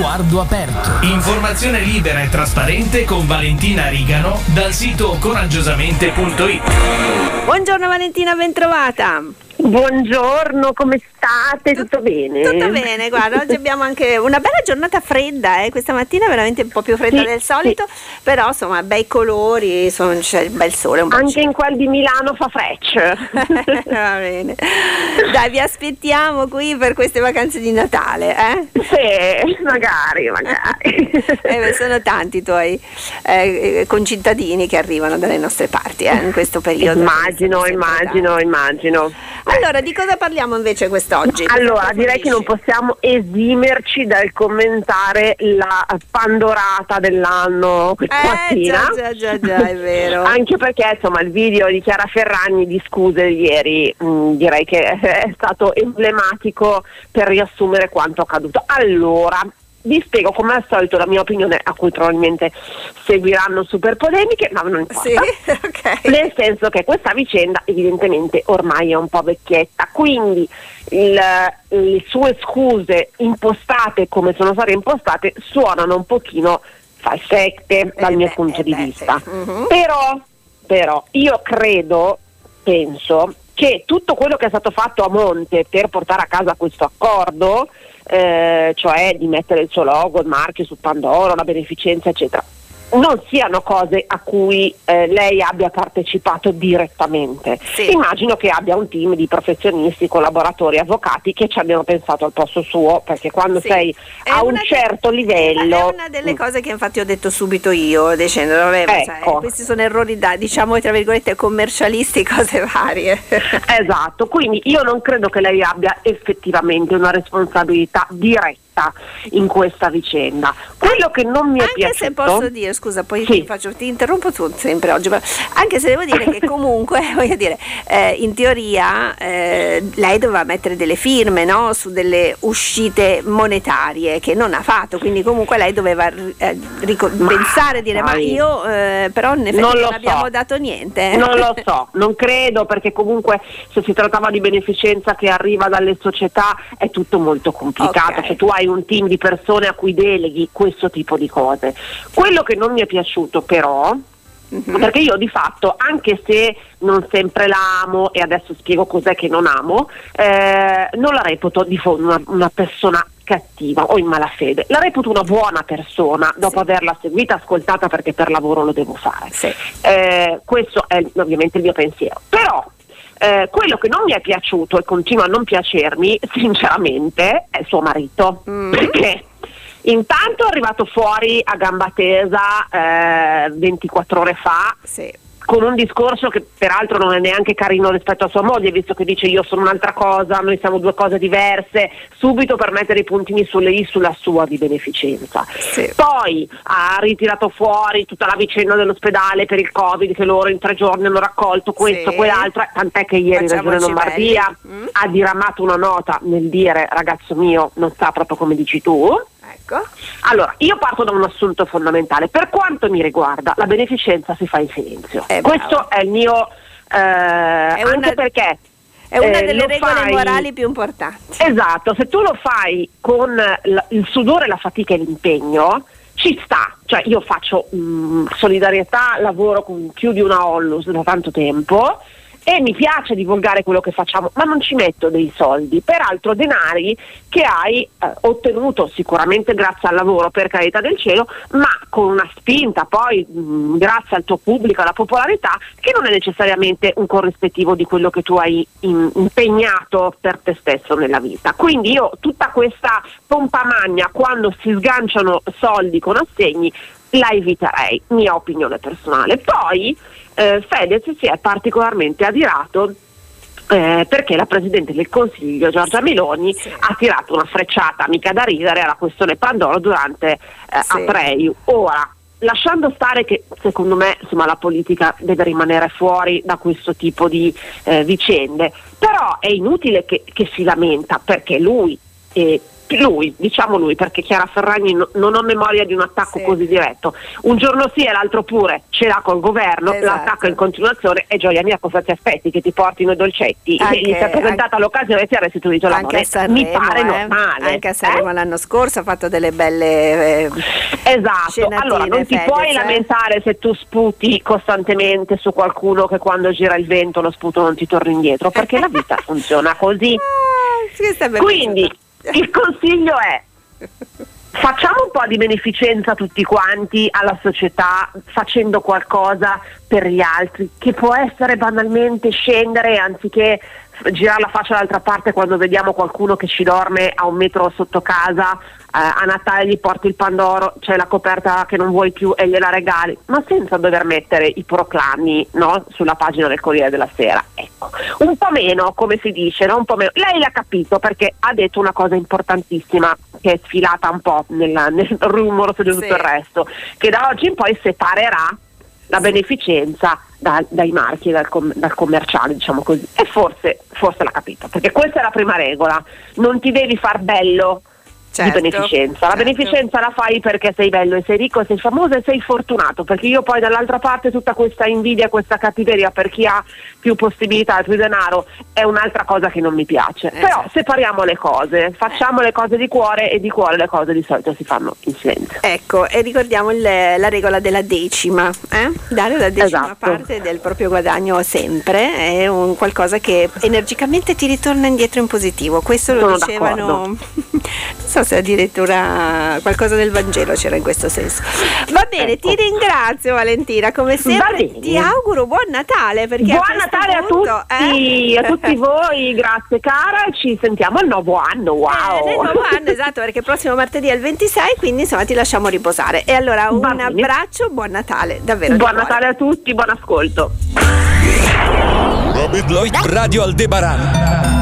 sguardo aperto. Informazione libera e trasparente con Valentina Rigano dal sito coraggiosamente.it. Buongiorno Valentina, bentrovata. Buongiorno, come state? Tutto bene? Tutto bene, guarda, oggi abbiamo anche una bella giornata fredda, eh? questa mattina veramente un po' più fredda Sì, del solito, però insomma bei colori, sono- c'è il bel sole. Un Anche in quel di Milano fa frecce. Va bene. Dai, vi aspettiamo qui per queste vacanze di Natale, eh? sì, magari, magari. Eh, sono tanti i tuoi eh, concittadini che arrivano dalle nostre parti eh, in questo periodo. immagino, immagino, immagino. Allora, di cosa parliamo invece quest'oggi? Allora, direi che non possiamo esimerci dal commentare la pandorata dell'anno questa Eh, mattina. già, già, già, già, è vero. Anche perché insomma il video di Chiara Ferragni di scuse ieri mh, direi che è stato emblematico per riassumere quanto accaduto. Allora, vi spiego come al solito la mia opinione, a cui probabilmente seguiranno super polemiche, ma non importa. Sì, ok. Nel senso che questa vicenda evidentemente ormai è un po' vecchietta, quindi il- le sue scuse impostate come sono state impostate suonano un pochino falsette dal Eh mio beh, punto eh di beh, vista. sì. Mhm. Però, però io credo, penso, che tutto quello che è stato fatto a monte per portare a casa questo accordo, eh, cioè di mettere il suo logo, il marchio su Pandoro, la beneficenza, eccetera, non siano cose a cui eh, lei abbia partecipato direttamente. Sì. Immagino che abbia un team di professionisti, collaboratori, avvocati che ci abbiano pensato al posto suo, perché quando Sì. sei È a un de- certo livello... È una delle Mm. cose che infatti ho detto subito io, dicendo, vabbè, Ecco. questi sono errori da, diciamo, tra virgolette, commercialisti, cose varie. Esatto, quindi io non credo che lei abbia effettivamente una responsabilità diretta in questa vicenda. Quello che non mi è Anche piaciuto se posso dire, scusa, poi Sì. ti, faccio- ti interrompo tu sempre oggi, però- anche se devo dire che comunque, voglio dire, eh, in teoria eh, lei doveva mettere delle firme no, su delle uscite monetarie che non ha fatto, quindi comunque lei doveva eh, rico- Ma pensare dire ma sai, io eh, però in effetti non non, abbiamo so. dato niente. Non lo so, non credo perché comunque se si trattava di beneficenza che arriva dalle società è tutto molto complicato, Ok. cioè tu hai un team di persone a cui deleghi questo tipo di cose. Quello che non mi è piaciuto però Mhm. perché io di fatto, anche se non sempre l'amo e adesso spiego cos'è che non amo, eh, non la reputo di fondo una, una persona cattiva o in malafede, la reputo una buona persona dopo Sì. averla seguita, ascoltata perché per lavoro lo devo fare. Sì. Eh, questo è ovviamente il mio pensiero. Però eh, quello che non mi è piaciuto e continua a non piacermi, sinceramente, è suo marito. Mm. Perché? Intanto è arrivato fuori a gamba tesa eh, 24 ore fa Sì. Con un discorso che peraltro non è neanche carino rispetto a sua moglie, visto che dice io sono un'altra cosa, noi siamo due cose diverse, subito per mettere i puntini sulle i sulla sua di beneficenza. Sì. Poi ha ritirato fuori tutta la vicenda dell'ospedale per il Covid che loro in tre giorni hanno raccolto questo, Sì. quell'altro, tant'è che ieri Facciamoci Regione Lombardia. Mm. ha diramato una nota nel dire ragazzo mio non sta proprio come dici tu. Ecco. Allora, io parto da un assunto fondamentale. Per quanto mi riguarda, la beneficenza si fa in silenzio. Eh, Questo è il mio... eh, anche una- perché... È una eh, delle regole fai- morali più importanti. Esatto, se tu lo fai con l- il sudore, la fatica e l'impegno, ci sta. Cioè io faccio mm, solidarietà, lavoro con più di una Ollus da tanto tempo e mi piace divulgare quello che facciamo, ma non ci metto dei soldi, peraltro denari che hai eh, ottenuto sicuramente grazie al lavoro, per carità del cielo, ma con una spinta poi mh, grazie al tuo pubblico, alla popolarità, che non è necessariamente un corrispettivo di quello che tu hai in- impegnato per te stesso nella vita. Quindi io tutta questa pompa magna quando si sganciano soldi con assegni la eviterei, mia opinione personale. Poi eh, Fedez si è particolarmente adirato eh, perché la Presidente del Consiglio Giorgia Meloni Sì. ha tirato una frecciata mica da ridere alla questione Pandoro durante eh, Sì. Atrei. Ora, lasciando stare che secondo me insomma, la politica deve rimanere fuori da questo tipo di eh, vicende, però è inutile che, che si lamenta perché lui eh, lui, diciamo lui, perché Chiara Ferragni no, non ho memoria di un attacco sì. così diretto. Un giorno sì e l'altro pure, ce l'ha col governo, esatto. l'attacco in continuazione e gioia mia cosa ti aspetti che ti portino i dolcetti? Anche, gli si è presentata anche, l'occasione e ti ha restituito la moneta. Sanremo, Mi pare eh? normale. Anche a Sanremo eh? l'anno scorso ha fatto delle belle eh, Esatto, allora non ti Fedez, puoi eh? lamentare se tu sputi costantemente su qualcuno che quando gira il vento lo sputo non ti torna indietro, perché la vita funziona così. Ah, Quindi il consiglio è facciamo un po' di beneficenza tutti quanti alla società facendo qualcosa per gli altri, che può essere banalmente scendere anziché girare la faccia dall'altra parte quando vediamo qualcuno che ci dorme a un metro sotto casa, eh, a Natale gli porti il pandoro, c'è la coperta che non vuoi più e gliela regali, ma senza dover mettere i proclami no, sulla pagina del Corriere della Sera. Ecco, un po' meno, come si dice, no? un po' meno. Lei l'ha capito perché ha detto una cosa importantissima che è sfilata un po' nel, nel rumore di tutto Sì. il resto, che da oggi in poi separerà la beneficenza da- dai marchi e dal, com- dal commerciale, diciamo così. E forse, forse l'ha capito, perché questa è la prima regola, non ti devi far bello Certo, di beneficenza. La certo. beneficenza la fai perché sei bello e sei ricco, sei famoso e sei fortunato, perché io poi dall'altra parte tutta questa invidia, questa cattiveria per chi ha più possibilità, più denaro, è un'altra cosa che non mi piace. Eh, Però separiamo le cose, facciamo le cose di cuore e di cuore le cose di solito si fanno in silenzio. Ecco, e ricordiamo il- la regola della decima, eh? dare la decima Esatto. parte del proprio guadagno sempre è un qualcosa che energicamente ti ritorna indietro in positivo. Questo lo Sono dicevano, d'accordo. non so se addirittura qualcosa del Vangelo c'era in questo senso. Va bene, Ecco. ti ringrazio Valentina, come sempre ti auguro buon Natale perché Buon a Natale a punto, tutti, eh? a tutti voi, grazie cara, ci sentiamo al nuovo anno, wow! Eh, nel nuovo anno, esatto, perché il prossimo martedì è il 26, quindi insomma ti lasciamo riposare. E allora un Va bene. abbraccio, buon Natale, davvero. Buon. Natale a tutti, buon ascolto. Robin Lloyd Radio Aldebaran